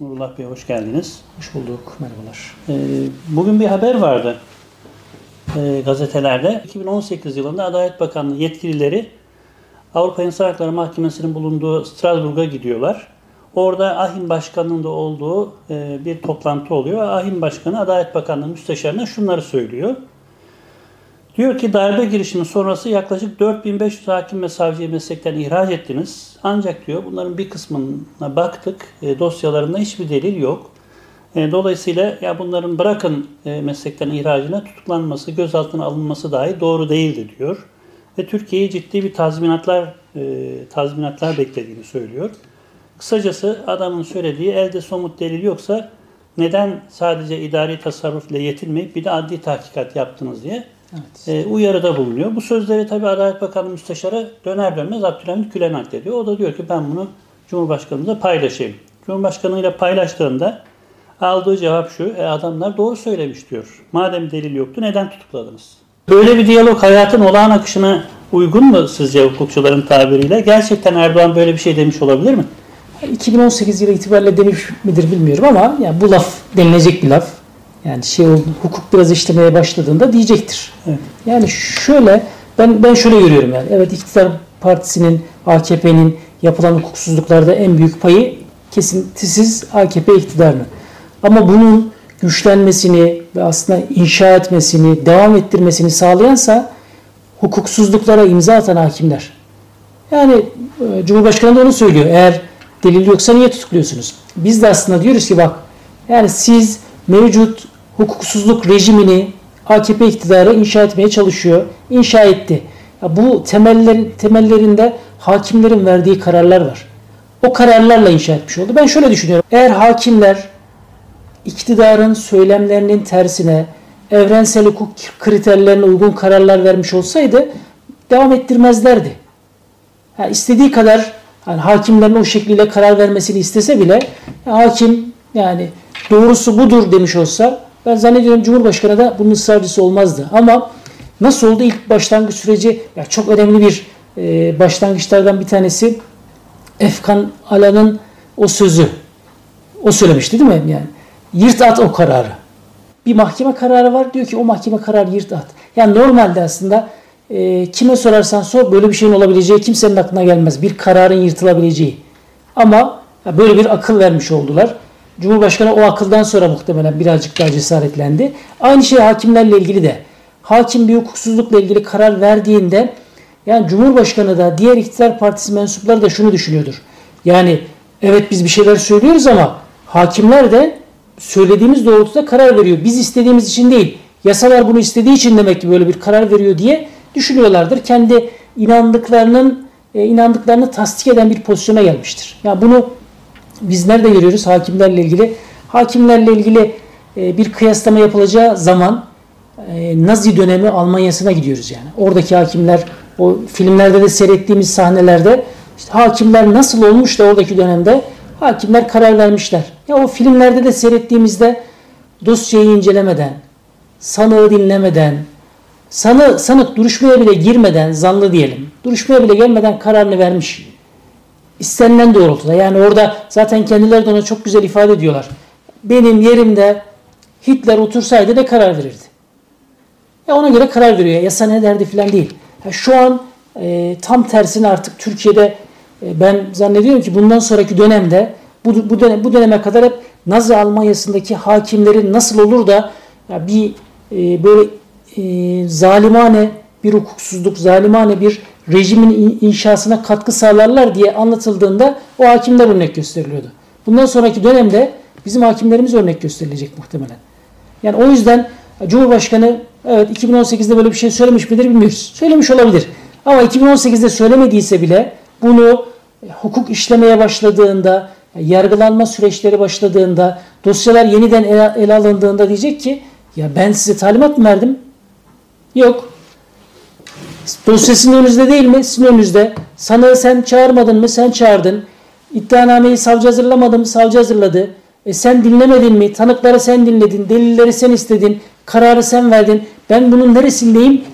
Nurullah Bey hoş geldiniz. Hoş bulduk. Merhabalar. Ee, bugün bir haber vardı e, gazetelerde. 2018 yılında Adalet Bakanlığı yetkilileri Avrupa İnsan Hakları Mahkemesi'nin bulunduğu Strasbourg'a gidiyorlar. Orada AHİM Başkanı'nın da olduğu e, bir toplantı oluyor. AHİM Başkanı Adalet Bakanlığı Müsteşarı'na şunları söylüyor. Diyor ki darbe girişimi sonrası yaklaşık 4500 hakim ve savcıyı meslekten ihraç ettiniz. Ancak diyor bunların bir kısmına baktık. E, dosyalarında hiçbir delil yok. E, dolayısıyla ya bunların bırakın e, meslekten ihracına tutuklanması, gözaltına alınması dahi doğru değildi diyor. Ve Türkiye'ye ciddi bir tazminatlar e, tazminatlar beklediğini söylüyor. Kısacası adamın söylediği elde somut delil yoksa neden sadece idari tasarruf ile yetinmeyip bir de adli tahkikat yaptınız diye evet. e, uyarıda bulunuyor. Bu sözleri tabi Adalet Bakanı Müsteşarı döner dönmez Abdülhamit Gülen naklediyor. O da diyor ki ben bunu Cumhurbaşkanımıza paylaşayım. Cumhurbaşkanı ile paylaştığında aldığı cevap şu, e, adamlar doğru söylemiş diyor. Madem delil yoktu neden tutukladınız? Böyle bir diyalog hayatın olağan akışına uygun mu sizce hukukçuların tabiriyle? Gerçekten Erdoğan böyle bir şey demiş olabilir mi? 2018 yılı itibariyle demiş midir bilmiyorum ama yani bu laf denilecek bir laf. Yani şey hukuk biraz işlemeye başladığında diyecektir. Evet. Yani şöyle ben ben şöyle görüyorum yani. Evet iktidar partisinin AKP'nin yapılan hukuksuzluklarda en büyük payı kesintisiz AKP iktidarının. Ama bunun güçlenmesini ve aslında inşa etmesini, devam ettirmesini sağlayansa hukuksuzluklara imza atan hakimler. Yani e, Cumhurbaşkanı da onu söylüyor. Eğer delil yoksa niye tutukluyorsunuz? Biz de aslında diyoruz ki bak yani siz mevcut hukuksuzluk rejimini AKP iktidarı inşa etmeye çalışıyor. İnşa etti. Ya bu temeller, temellerinde hakimlerin verdiği kararlar var. O kararlarla inşa etmiş oldu. Ben şöyle düşünüyorum. Eğer hakimler iktidarın söylemlerinin tersine evrensel hukuk kriterlerine uygun kararlar vermiş olsaydı devam ettirmezlerdi. Yani istediği kadar yani hakimlerin o şekliyle karar vermesini istese bile hakim yani doğrusu budur demiş olsa ben zannediyorum Cumhurbaşkanı da bunun ısrarcısı olmazdı. Ama nasıl oldu ilk başlangıç süreci ya çok önemli bir e, başlangıçlardan bir tanesi Efkan Alan'ın o sözü. O söylemişti değil mi? Yani yırt at o kararı. Bir mahkeme kararı var diyor ki o mahkeme kararı yırt at. Yani normalde aslında e, kime sorarsan sor böyle bir şeyin olabileceği kimsenin aklına gelmez. Bir kararın yırtılabileceği. Ama böyle bir akıl vermiş oldular. Cumhurbaşkanı o akıldan sonra muhtemelen birazcık daha cesaretlendi. Aynı şey hakimlerle ilgili de. Hakim bir hukuksuzlukla ilgili karar verdiğinde yani Cumhurbaşkanı da diğer iktidar partisi mensupları da şunu düşünüyordur. Yani evet biz bir şeyler söylüyoruz ama hakimler de söylediğimiz doğrultuda karar veriyor. Biz istediğimiz için değil. Yasalar bunu istediği için demek ki böyle bir karar veriyor diye düşünüyorlardır. Kendi inandıklarının e, inandıklarını tasdik eden bir pozisyona gelmiştir. Ya yani bunu biz nerede görüyoruz hakimlerle ilgili? Hakimlerle ilgili e, bir kıyaslama yapılacağı zaman e, Nazi dönemi Almanya'sına gidiyoruz yani. Oradaki hakimler o filmlerde de seyrettiğimiz sahnelerde işte hakimler nasıl olmuş da oradaki dönemde hakimler karar vermişler. Ya o filmlerde de seyrettiğimizde dosyayı incelemeden, sanığı dinlemeden, sanı, sanık duruşmaya bile girmeden, zanlı diyelim, duruşmaya bile gelmeden kararını vermiş. İstenilen doğrultuda. Yani orada zaten kendileri de ona çok güzel ifade ediyorlar. Benim yerimde Hitler otursaydı ne karar verirdi? Ya ona göre karar veriyor. Yasa ne derdi falan değil. Ya şu an e, tam tersine artık Türkiye'de e, ben zannediyorum ki bundan sonraki dönemde bu, bu, dönem, bu döneme kadar hep Nazi Almanya'sındaki hakimlerin nasıl olur da ya bir e, böyle e, zalimane bir hukuksuzluk, zalimane bir rejimin inşasına katkı sağlarlar diye anlatıldığında o hakimler örnek gösteriliyordu. Bundan sonraki dönemde bizim hakimlerimiz örnek gösterilecek muhtemelen. Yani o yüzden Cumhurbaşkanı evet 2018'de böyle bir şey söylemiş midir bilmiyoruz. Söylemiş olabilir. Ama 2018'de söylemediyse bile bunu hukuk işlemeye başladığında, yargılanma süreçleri başladığında, dosyalar yeniden ele alındığında diyecek ki ya ben size talimat mı verdim? Yok. Dosya sizin önünüzde değil mi? Sizin önünüzde. Sanığı sen çağırmadın mı? Sen çağırdın. İddianameyi savcı hazırlamadı mı? Savcı hazırladı. E sen dinlemedin mi? Tanıkları sen dinledin. Delilleri sen istedin. Kararı sen verdin. Ben bunun neresindeyim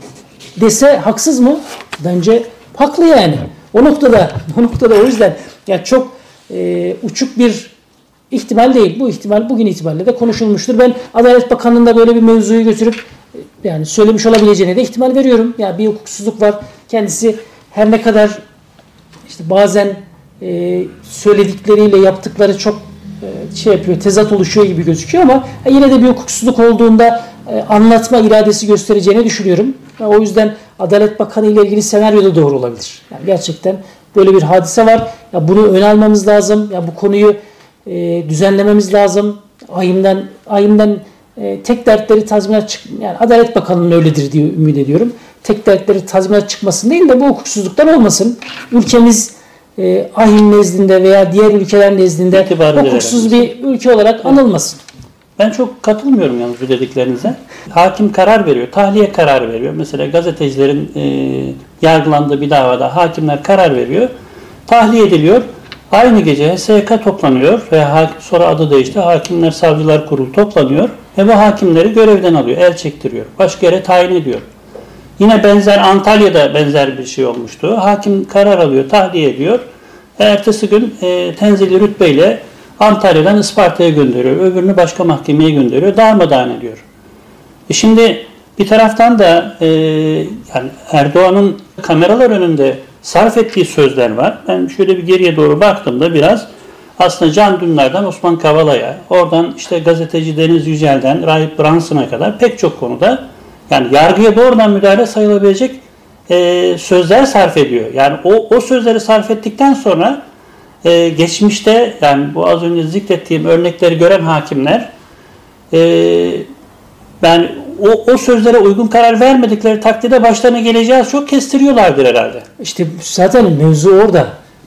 dese haksız mı? Bence haklı yani. O noktada, o noktada o yüzden ya çok e, uçuk bir ihtimal değil. Bu ihtimal bugün itibariyle de konuşulmuştur. Ben Adalet Bakanlığı'nda böyle bir mevzuyu götürüp yani söylemiş olabileceğine de ihtimal veriyorum. Ya yani bir hukuksuzluk var. Kendisi her ne kadar işte bazen e, söyledikleriyle yaptıkları çok e, şey yapıyor, tezat oluşuyor gibi gözüküyor ama e, yine de bir hukuksuzluk olduğunda e, anlatma iradesi göstereceğini düşünüyorum. E, o yüzden Adalet Bakanı ile ilgili senaryo da doğru olabilir. Yani gerçekten böyle bir hadise var. Ya bunu ön almamız lazım. Ya bu konuyu e, düzenlememiz lazım. Ayımdan ayımdan e, tek dertleri tazminat çık yani Adalet Bakanı'nın öyledir diye ümit ediyorum. Tek dertleri tazminat çıkmasın değil de bu hukuksuzluklar olmasın. Ülkemiz e, ahim nezdinde veya diğer ülkeler nezdinde İtibarı hukuksuz bir ülke olarak anılmasın. Ben çok katılmıyorum yalnız bu dediklerinize. Hakim karar veriyor, tahliye kararı veriyor. Mesela gazetecilerin e, yargılandığı bir davada hakimler karar veriyor. Tahliye ediliyor. Aynı gece HSYK toplanıyor ve sonra adı değişti. Hakimler Savcılar Kurulu toplanıyor ve bu hakimleri görevden alıyor, el çektiriyor. Başka yere tayin ediyor. Yine benzer Antalya'da benzer bir şey olmuştu. Hakim karar alıyor, tahliye ediyor. Ertesi gün e, tenzili rütbeyle Antalya'dan Isparta'ya gönderiyor. Öbürünü başka mahkemeye gönderiyor. Darmadağın ediyor. E şimdi bir taraftan da e, yani Erdoğan'ın kameralar önünde sarf ettiği sözler var. Ben şöyle bir geriye doğru baktığımda biraz aslında Can Dündar'dan Osman Kavala'ya, oradan işte gazeteci Deniz Yücel'den Rahip Branson'a kadar pek çok konuda yani yargıya doğrudan müdahale sayılabilecek e, sözler sarf ediyor. Yani o, o sözleri sarf ettikten sonra e, geçmişte yani bu az önce zikrettiğim örnekleri gören hakimler e, yani o, o sözlere uygun karar vermedikleri takdirde başlarına geleceği çok kestiriyorlardır herhalde. İşte zaten mevzu orada.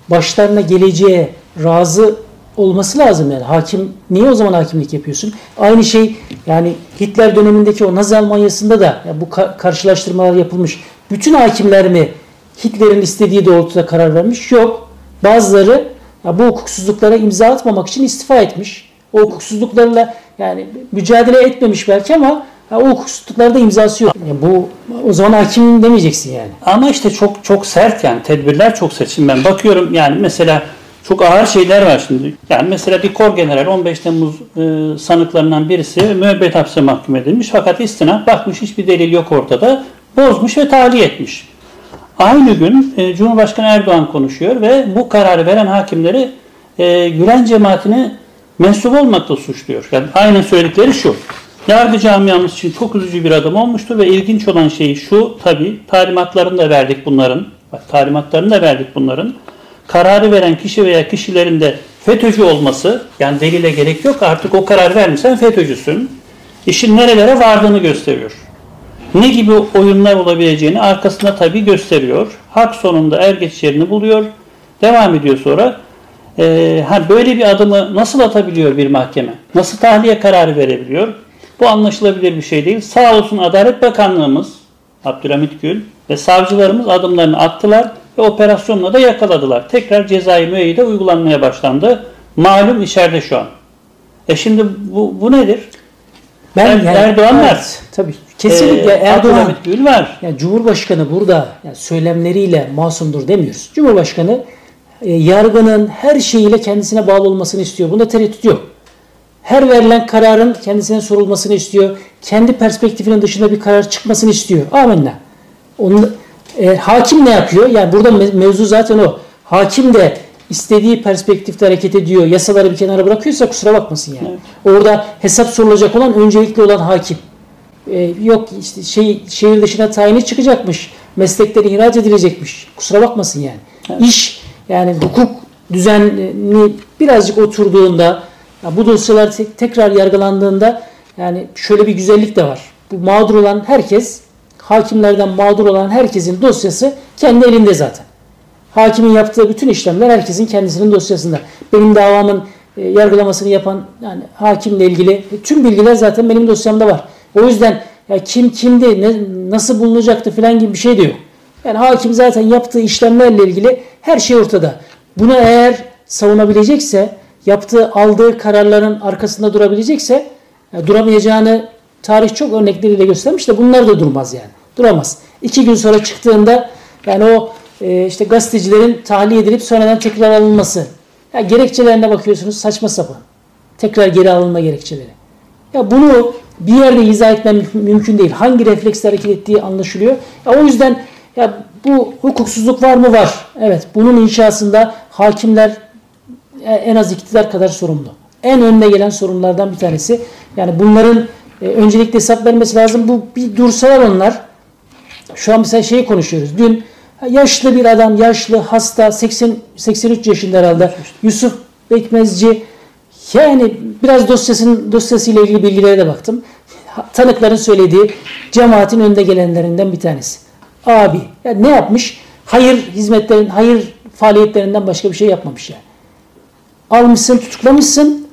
Başlarına geleceğe razı olması lazım yani. Hakim niye o zaman hakimlik yapıyorsun? Aynı şey yani Hitler dönemindeki o Nazi Almanyası'nda da yani bu karşılaştırmalar yapılmış. Bütün hakimler mi Hitler'in istediği doğrultuda karar vermiş? Yok. Bazıları ya bu hukuksuzluklara imza atmamak için istifa etmiş. O hukuksuzluklarla yani mücadele etmemiş belki ama Ha, o hukuksuzluklarda imzası yok. Yani bu o zaman hakim demeyeceksin yani. Ama işte çok çok sert yani tedbirler çok sert. Şimdi ben bakıyorum yani mesela çok ağır şeyler var şimdi. Yani mesela bir kor general 15 Temmuz e, sanıklarından birisi müebbet hapse mahkum edilmiş fakat istinaf bakmış hiçbir delil yok ortada. Bozmuş ve tahliye etmiş. Aynı gün e, Cumhurbaşkanı Erdoğan konuşuyor ve bu kararı veren hakimleri e, Gülen cemaatine mensup olmakla suçluyor. Yani aynen söyledikleri şu. Yargı camiamız için çok üzücü bir adım olmuştur ve ilginç olan şey şu tabi talimatlarını da verdik bunların. Bak talimatlarını da verdik bunların. Kararı veren kişi veya kişilerin de FETÖ'cü olması yani delile gerek yok artık o karar vermişsen FETÖ'cüsün. İşin nerelere vardığını gösteriyor. Ne gibi oyunlar olabileceğini arkasında tabi gösteriyor. Hak sonunda er geç yerini buluyor. Devam ediyor sonra. Ee, ha böyle bir adımı nasıl atabiliyor bir mahkeme? Nasıl tahliye kararı verebiliyor? Bu anlaşılabilir bir şey değil. Sağ olsun Adalet Bakanlığımız Abdülhamit Gül ve savcılarımız adımlarını attılar ve operasyonla da yakaladılar. Tekrar cezai müeyyide uygulanmaya başlandı. Malum içeride şu an. E şimdi bu, bu nedir? Ben er, yani, Erdoğan evet, var. Tabii. Kesinlikle ee, Erdoğan. Abdülhamit Gül var. Yani Cumhurbaşkanı burada yani söylemleriyle masumdur demiyoruz. Cumhurbaşkanı e, yargının her şeyiyle kendisine bağlı olmasını istiyor. Bunda tereddüt yok her verilen kararın kendisine sorulmasını istiyor. Kendi perspektifinin dışında bir karar çıkmasını istiyor. Amenna. Onun, e, hakim ne yapıyor? Yani burada mevzu zaten o. Hakim de istediği perspektifte hareket ediyor. Yasaları bir kenara bırakıyorsa kusura bakmasın yani. Evet. Orada hesap sorulacak olan öncelikli olan hakim. Ee, yok işte şey şehir dışına tayini çıkacakmış. Meslekleri ihraç edilecekmiş. Kusura bakmasın yani. Evet. İş yani hukuk düzenini birazcık oturduğunda ya bu dosyalar te- tekrar yargılandığında yani şöyle bir güzellik de var. Bu mağdur olan herkes, hakimlerden mağdur olan herkesin dosyası kendi elinde zaten. Hakimin yaptığı bütün işlemler herkesin kendisinin dosyasında. Benim davamın e, yargılamasını yapan yani hakimle ilgili e, tüm bilgiler zaten benim dosyamda var. O yüzden ya kim kimdi, ne, nasıl bulunacaktı falan gibi bir şey diyor. Yani hakim zaten yaptığı işlemlerle ilgili her şey ortada. Bunu eğer savunabilecekse yaptığı, aldığı kararların arkasında durabilecekse yani duramayacağını tarih çok örnekleriyle göstermiş de bunlar da durmaz yani. Duramaz. İki gün sonra çıktığında yani o e, işte gazetecilerin tahliye edilip sonradan tekrar alınması. Ya gerekçelerine bakıyorsunuz saçma sapan. Tekrar geri alınma gerekçeleri. Ya bunu bir yerde izah etmem mümkün değil. Hangi refleksle hareket ettiği anlaşılıyor. Ya o yüzden ya bu hukuksuzluk var mı? Var. Evet. Bunun inşasında hakimler e, en az iktidar kadar sorumlu. En önüne gelen sorunlardan bir tanesi. Yani bunların e, öncelikle hesap vermesi lazım. Bu bir dursalar onlar. Şu an mesela şeyi konuşuyoruz. Dün yaşlı bir adam, yaşlı, hasta, 80 83 yaşında herhalde. Yusuf Bekmezci yani biraz dosyasının dosyasıyla ilgili bilgilere de baktım. Tanıkların söylediği cemaatin önde gelenlerinden bir tanesi. Abi yani ne yapmış? Hayır hizmetlerin, hayır faaliyetlerinden başka bir şey yapmamış yani. Almışsın, tutuklamışsın,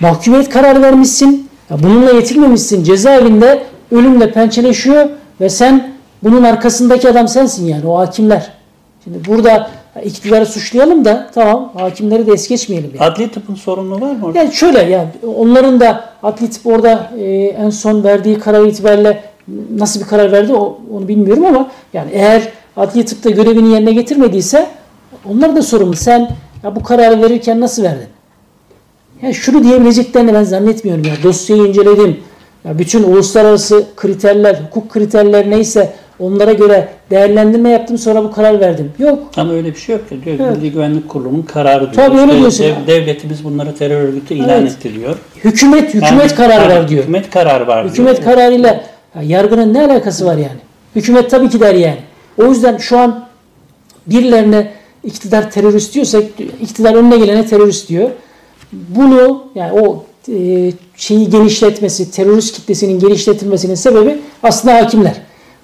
mahkumiyet kararı vermişsin. Bununla yetinmemişsin. Cezaevinde ölümle pençeleşiyor ve sen bunun arkasındaki adam sensin yani o hakimler. Şimdi burada iktidarı suçlayalım da tamam hakimleri de es geçmeyelim. Yani. Adli tıpın sorumlu var mı orada? Yani şöyle yani onların da adli tıp orada e, en son verdiği karar itibariyle nasıl bir karar verdi o, onu bilmiyorum ama yani eğer adli tıpta görevini yerine getirmediyse onlar da sorumlu. Sen ya bu kararı verirken nasıl verdin? Yani şunu diyebileceklerini ben zannetmiyorum ya. Dosyayı inceledim. Ya bütün uluslararası kriterler, hukuk kriterler neyse onlara göre değerlendirme yaptım sonra bu karar verdim. Yok. Ama öyle bir şey yok. Diyor, evet. Milli Güvenlik Kurulu'nun kararı diyor. Tabii öyle diyorsun. Dev, devletimiz bunları terör örgütü ilan evet. etti diyor. Hükümet hükümet yani, kararı ver diyor. Hükümet kararı var Hükümet diyor. kararıyla ya yargının ne alakası var yani? Hükümet tabii ki der yani. O yüzden şu an birilerine iktidar terörist diyorsa iktidar önüne gelene terörist diyor. Bunu yani o e, şeyi genişletmesi, terörist kitlesinin genişletilmesinin sebebi aslında hakimler.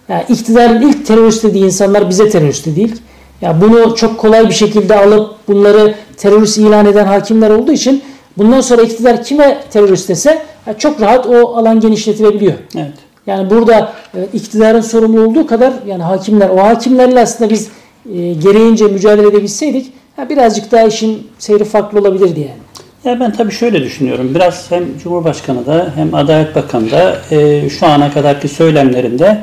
Yani iktidarın ilk terörist dediği insanlar bize terörist değil. Ya bunu çok kolay bir şekilde alıp bunları terörist ilan eden hakimler olduğu için bundan sonra iktidar kime terörist dese çok rahat o alan genişletilebiliyor. Evet. Yani burada e, iktidarın sorumlu olduğu kadar yani hakimler o hakimlerle aslında biz e, gereğince mücadele edebilseydik ya birazcık daha işin seyri farklı olabilirdi yani. Ya ben tabii şöyle düşünüyorum. Biraz hem Cumhurbaşkanı da hem Adalet Bakanı da e, şu ana kadarki söylemlerinde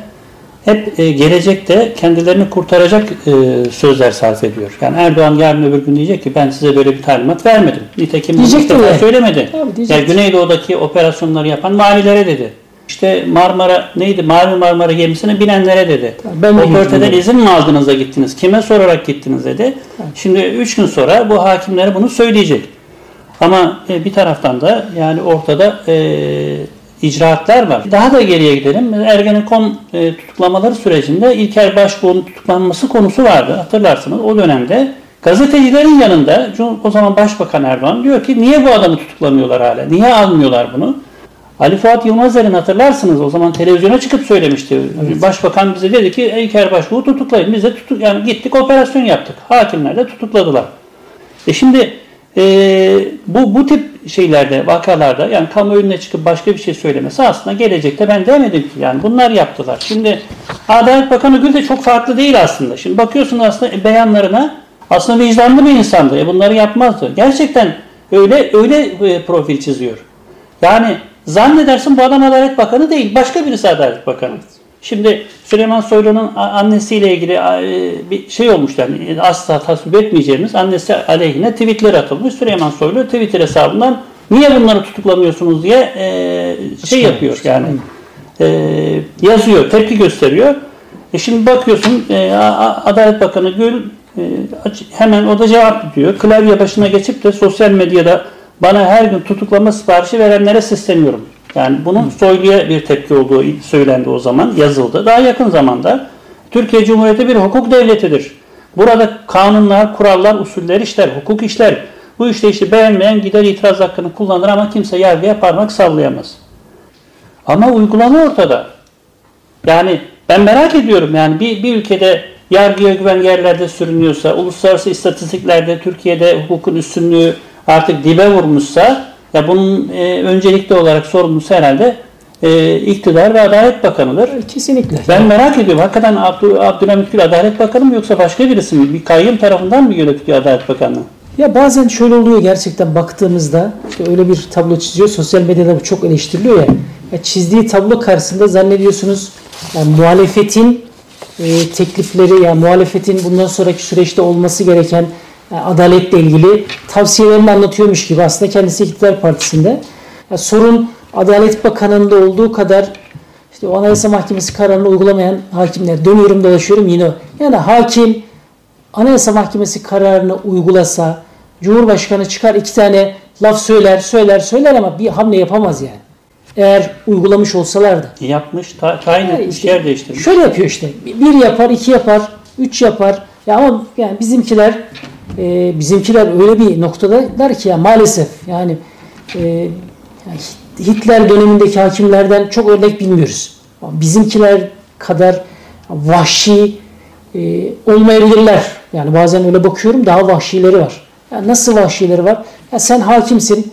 hep e, gelecekte kendilerini kurtaracak e, sözler sarf ediyor. Yani Erdoğan yarın öbür gün diyecek ki ben size böyle bir talimat vermedim. Nitekim bu defa söylemedi. yani Güneydoğu'daki operasyonları yapan valilere dedi. İşte Marmara neydi? Mavi Marmara gemisine binenlere dedi. Ben o körteden izin mi aldınız da gittiniz? Kime sorarak gittiniz dedi. Şimdi üç gün sonra bu hakimlere bunu söyleyecek. Ama e, bir taraftan da yani ortada e, icraatlar var. Daha da geriye gidelim. Ergenekon e, tutuklamaları sürecinde İlker Başbuğ'un tutuklanması konusu vardı. Hatırlarsınız o dönemde gazetecilerin yanında o zaman Başbakan Erdoğan diyor ki niye bu adamı tutuklamıyorlar hala? Niye almıyorlar bunu? Ali Fuat Yılmazer'in hatırlarsınız o zaman televizyona çıkıp söylemişti. Evet. Başbakan bize dedi ki İlker Başbuğ'u tutuklayın. Biz de tutuk, yani gittik operasyon yaptık. Hakimler de tutukladılar. E şimdi e, bu bu tip şeylerde, vakalarda yani kamuoyuna çıkıp başka bir şey söylemesi aslında gelecekte ben demedim ki yani bunlar yaptılar. Şimdi Adalet Bakanı Gül de çok farklı değil aslında. Şimdi bakıyorsun aslında beyanlarına aslında vicdanlı bir insandı. E bunları yapmazdı. Gerçekten öyle öyle e, profil çiziyor. Yani zannedersin bu adam Adalet Bakanı değil. Başka birisi Adalet Bakanı. Şimdi Süleyman Soylu'nun annesiyle ilgili e, bir şey olmuş yani asla tasvip etmeyeceğimiz annesi aleyhine tweetler atılmış. Süleyman Soylu Twitter hesabından niye bunları tutuklamıyorsunuz diye e, şey yapıyor yani e, yazıyor, tepki gösteriyor. E şimdi bakıyorsun Adalet Bakanı Gül hemen o da cevap diyor. Klavye başına geçip de sosyal medyada bana her gün tutuklama siparişi verenlere sesleniyorum yani bunun soyluya bir tepki olduğu söylendi o zaman, yazıldı. Daha yakın zamanda Türkiye Cumhuriyeti bir hukuk devletidir. Burada kanunlar, kurallar, usuller işler, hukuk işler. Bu işte işte beğenmeyen gider itiraz hakkını kullanır ama kimse yargıya parmak sallayamaz. Ama uygulama ortada. Yani ben merak ediyorum yani bir, bir ülkede yargıya güven yerlerde sürünüyorsa, uluslararası istatistiklerde Türkiye'de hukukun üstünlüğü artık dibe vurmuşsa ya bunun e, öncelikli olarak sorumlusu herhalde e, iktidar ve Adalet Bakanı'dır. Kesinlikle. Ben merak ediyorum. Hakikaten Abdü, Abdülhamit Gül Adalet Bakanı mı yoksa başka birisi mi? Bir kayyum tarafından mı yönetiliyor Adalet Bakanlığı? Ya bazen şöyle oluyor gerçekten baktığımızda işte öyle bir tablo çiziyor. Sosyal medyada bu çok eleştiriliyor ya. ya çizdiği tablo karşısında zannediyorsunuz yani muhalefetin e, teklifleri yani muhalefetin bundan sonraki süreçte olması gereken yani adaletle ilgili tavsiyelerini anlatıyormuş gibi aslında kendisi iktidar partisinde. Yani sorun Adalet Bakanı'nda olduğu kadar işte o Anayasa Mahkemesi kararını uygulamayan hakimler dönüyorum dolaşıyorum yine o. Yani hakim Anayasa Mahkemesi kararını uygulasa Cumhurbaşkanı çıkar iki tane laf söyler söyler söyler ama bir hamle yapamaz yani. Eğer uygulamış olsalardı. Yapmış, ta, tayin Yani etmiş, işte yer değiştirmiş. Şöyle yapıyor işte. Bir yapar, iki yapar, üç yapar. Ya ama yani bizimkiler e, bizimkiler öyle bir noktadalar ki ya maalesef yani e, yani Hitler dönemindeki hakimlerden çok örnek bilmiyoruz. Bizimkiler kadar vahşi e, olmayabilirler. Yani bazen öyle bakıyorum daha vahşileri var. Ya nasıl vahşileri var? Ya sen hakimsin.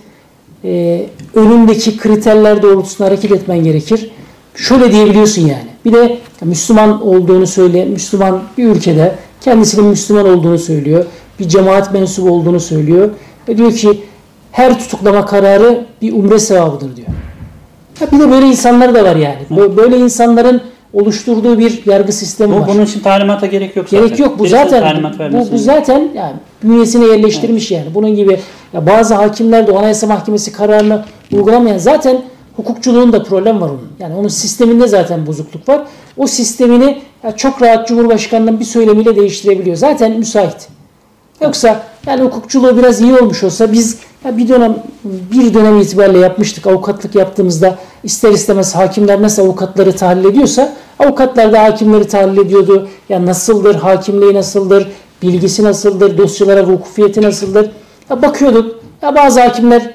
E, önündeki kriterler doğrultusunda hareket etmen gerekir. Şöyle diyebiliyorsun yani. Bir de Müslüman olduğunu söyle, Müslüman bir ülkede kendisinin Müslüman olduğunu söylüyor. Bir cemaat mensubu olduğunu söylüyor. Ve diyor ki her tutuklama kararı bir umre sevabıdır diyor. Ya bir de böyle insanlar da var yani. Bö- Böyle insanların oluşturduğu bir yargı sistemi Bu, var. bunun için talimata gerek yok zaten. Gerek yok. Bu zaten bu, bu zaten yani bünyesine yerleştirmiş yani. Bunun gibi ya bazı hakimler de Anayasa Mahkemesi kararını uygulamayan zaten hukukçuluğun da problem var onun. Yani onun sisteminde zaten bozukluk var. O sistemini ya çok rahat Cumhurbaşkanı'nın bir söylemiyle değiştirebiliyor. Zaten müsait. Yoksa yani hukukçuluğu biraz iyi olmuş olsa biz ya bir dönem bir dönem itibariyle yapmıştık. Avukatlık yaptığımızda ister istemez hakimler nasıl avukatları tahlil ediyorsa avukatlar da hakimleri tahlil ediyordu. Ya nasıldır, hakimliği nasıldır, bilgisi nasıldır, dosyalara vukufiyeti nasıldır? Ya bakıyorduk. Ya bazı hakimler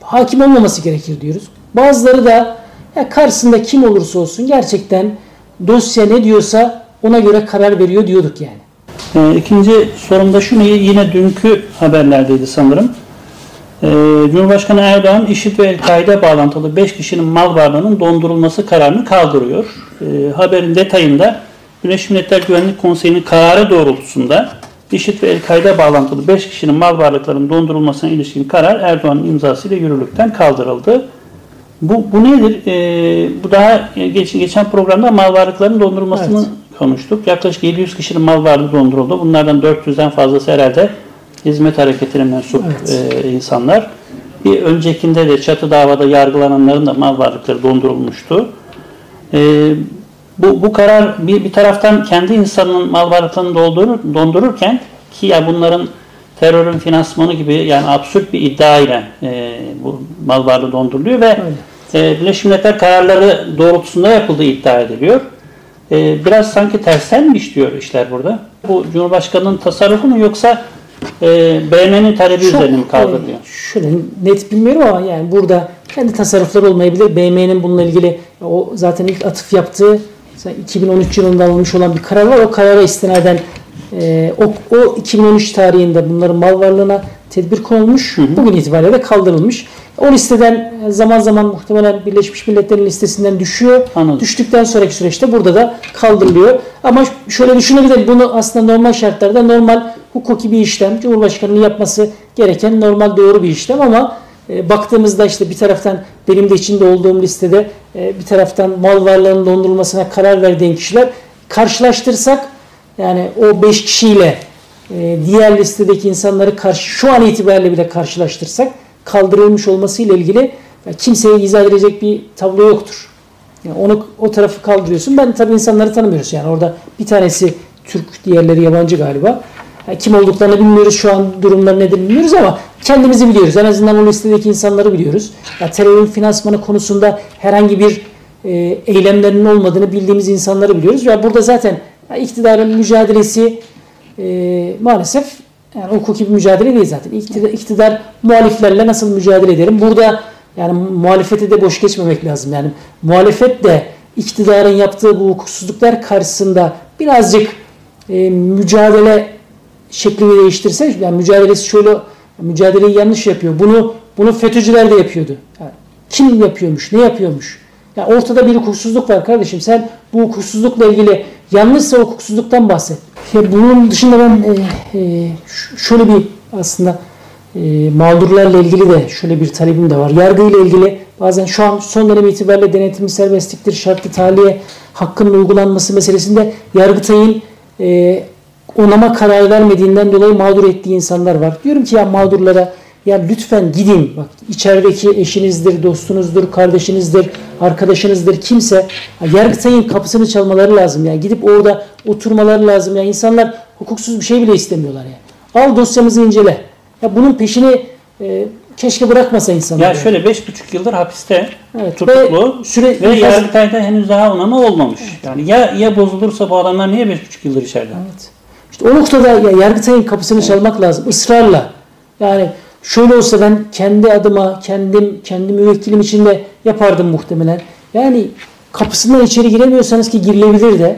hakim olmaması gerekir diyoruz. Bazıları da ya karşısında kim olursa olsun gerçekten dosya ne diyorsa ona göre karar veriyor diyorduk yani. Ee, ikinci sorumda şu ne? Yine dünkü haberlerdeydi sanırım. Ee, Cumhurbaşkanı Erdoğan IŞİD ve El-Kaide bağlantılı 5 kişinin mal varlığının dondurulması kararını kaldırıyor. Ee, haberin detayında Birleşmiş Milletler Güvenlik Konseyi'nin kararı doğrultusunda IŞİD ve El-Kaide bağlantılı 5 kişinin mal varlıklarının dondurulmasına ilişkin karar Erdoğan'ın imzasıyla yürürlükten kaldırıldı. Bu, bu nedir? Ee, bu daha geç, geçen programda mal varlıklarının dondurulmasını Evet. Konuştuk. Yaklaşık 700 kişinin mal varlığı donduruldu. Bunlardan 400'den fazlası herhalde hizmet hareketine mensup Evet. e, insanlar. Bir öncekinde de çatı davada yargılananların da mal varlıkları dondurulmuştu. E, bu, bu karar bir, bir taraftan kendi insanının mal varlıklarını doldurur, dondururken ki ya bunların terörün finansmanı gibi yani absürt bir iddia ile e, bu mal varlığı donduruluyor ve e, Birleşmiş Milletler kararları doğrultusunda yapıldığı iddia ediliyor. E, biraz sanki tersten mi işliyor işler burada? Bu Cumhurbaşkanı'nın tasarrufu mu yoksa e, BM'nin talebi üzerine mi kaldı e, diyor? Şöyle net bilmiyorum ama yani burada kendi tasarrufları olmayabilir. BM'nin bununla ilgili o zaten ilk atıf yaptığı mesela 2013 yılında alınmış olan bir karar var. O karara istinaden e, o, o 2013 tarihinde bunların mal varlığına tedbir konulmuş. Bugün itibariyle de kaldırılmış. O listeden e, zaman zaman muhtemelen Birleşmiş Milletler'in listesinden düşüyor. Anladım. Düştükten sonraki süreçte burada da kaldırılıyor. Ama şöyle düşünebilirim. Bunu aslında normal şartlarda normal hukuki bir işlem. Cumhurbaşkanının yapması gereken normal doğru bir işlem ama e, baktığımızda işte bir taraftan benim de içinde olduğum listede e, bir taraftan mal varlığının dondurulmasına karar verdiğin kişiler karşılaştırsak yani o 5 kişiyle e, diğer listedeki insanları karşı şu an itibariyle bile karşılaştırsak kaldırılmış olmasıyla ilgili ya kimseye izah edecek bir tablo yoktur. Yani onu o tarafı kaldırıyorsun. Ben tabii insanları tanımıyoruz. Yani orada bir tanesi Türk, diğerleri yabancı galiba. Yani kim olduklarını bilmiyoruz. Şu an durumları nedir bilmiyoruz ama kendimizi biliyoruz. En azından o listedeki insanları biliyoruz. Ya terörün finansmanı konusunda herhangi bir e, eylemlerinin olmadığını bildiğimiz insanları biliyoruz. Ya burada zaten iktidarın mücadelesi e, maalesef yani hukuki bir mücadele değil zaten. İktidar, iktidar muhaliflerle nasıl mücadele ederim? Burada yani muhalefete de boş geçmemek lazım. Yani muhalefet de iktidarın yaptığı bu hukuksuzluklar karşısında birazcık e, mücadele şeklini değiştirse yani mücadelesi şöyle mücadeleyi yanlış yapıyor. Bunu bunu FETÖ'cüler de yapıyordu. Yani kim yapıyormuş? Ne yapıyormuş? Ya ortada bir hukuksuzluk var kardeşim. Sen bu hukuksuzlukla ilgili yanlışsa hukuksuzluktan bahset. Ya bunun dışında ben e, e, şöyle bir aslında e, mağdurlarla ilgili de şöyle bir talebim de var. Yargı ile ilgili bazen şu an son dönem itibariyle denetimli serbestliktir, şartlı tahliye hakkının uygulanması meselesinde Yargıtay'ın e, onama kararı vermediğinden dolayı mağdur ettiği insanlar var. Diyorum ki ya mağdurlara ya lütfen gidin. Bak içerideki eşinizdir, dostunuzdur, kardeşinizdir, arkadaşınızdır kimse ya Yargıtay'ın kapısını çalmaları lazım ya. Gidip orada oturmaları lazım ya. İnsanlar hukuksuz bir şey bile istemiyorlar ya. Al dosyamızı incele. Ya bunun peşini e, keşke bırakmasa insanlar. Ya şöyle 5,5 yıldır hapiste Evet, tutuklu ve süre- ve Yargıtay'da henüz daha onama olmamış. Yani ya ya bozulursa bu adamlar niye 5,5 yıldır içeride? Evet. İşte o noktada ya Yargıtay'ın kapısını çalmak lazım ısrarla. Yani şöyle olsa ben kendi adıma, kendim, kendi müvekkilim için de yapardım muhtemelen. Yani kapısından içeri giremiyorsanız ki girilebilir de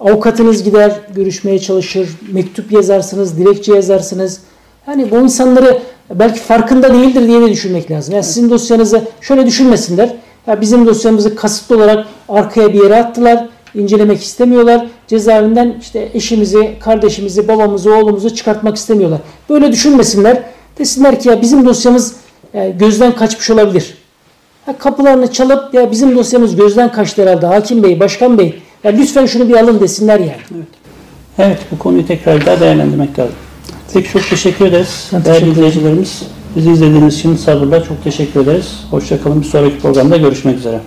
avukatınız gider, görüşmeye çalışır, mektup yazarsınız, dilekçe yazarsınız. Yani bu insanları belki farkında değildir diye de düşünmek lazım. Yani sizin dosyanızı şöyle düşünmesinler. Ya bizim dosyamızı kasıtlı olarak arkaya bir yere attılar. incelemek istemiyorlar. Cezaevinden işte eşimizi, kardeşimizi, babamızı, oğlumuzu çıkartmak istemiyorlar. Böyle düşünmesinler. Desinler ki ya bizim dosyamız e, gözden kaçmış olabilir. Ha, kapılarını çalıp ya bizim dosyamız gözden kaçtı herhalde hakim bey, başkan bey. Ya lütfen şunu bir alın desinler yani. Evet bu konuyu tekrar daha değerlendirmek lazım. Peki çok teşekkür ederiz. Ben Değerli teşekkür izleyicilerimiz bizi izlediğiniz için sabırla çok teşekkür ederiz. Hoşçakalın bir sonraki programda görüşmek üzere.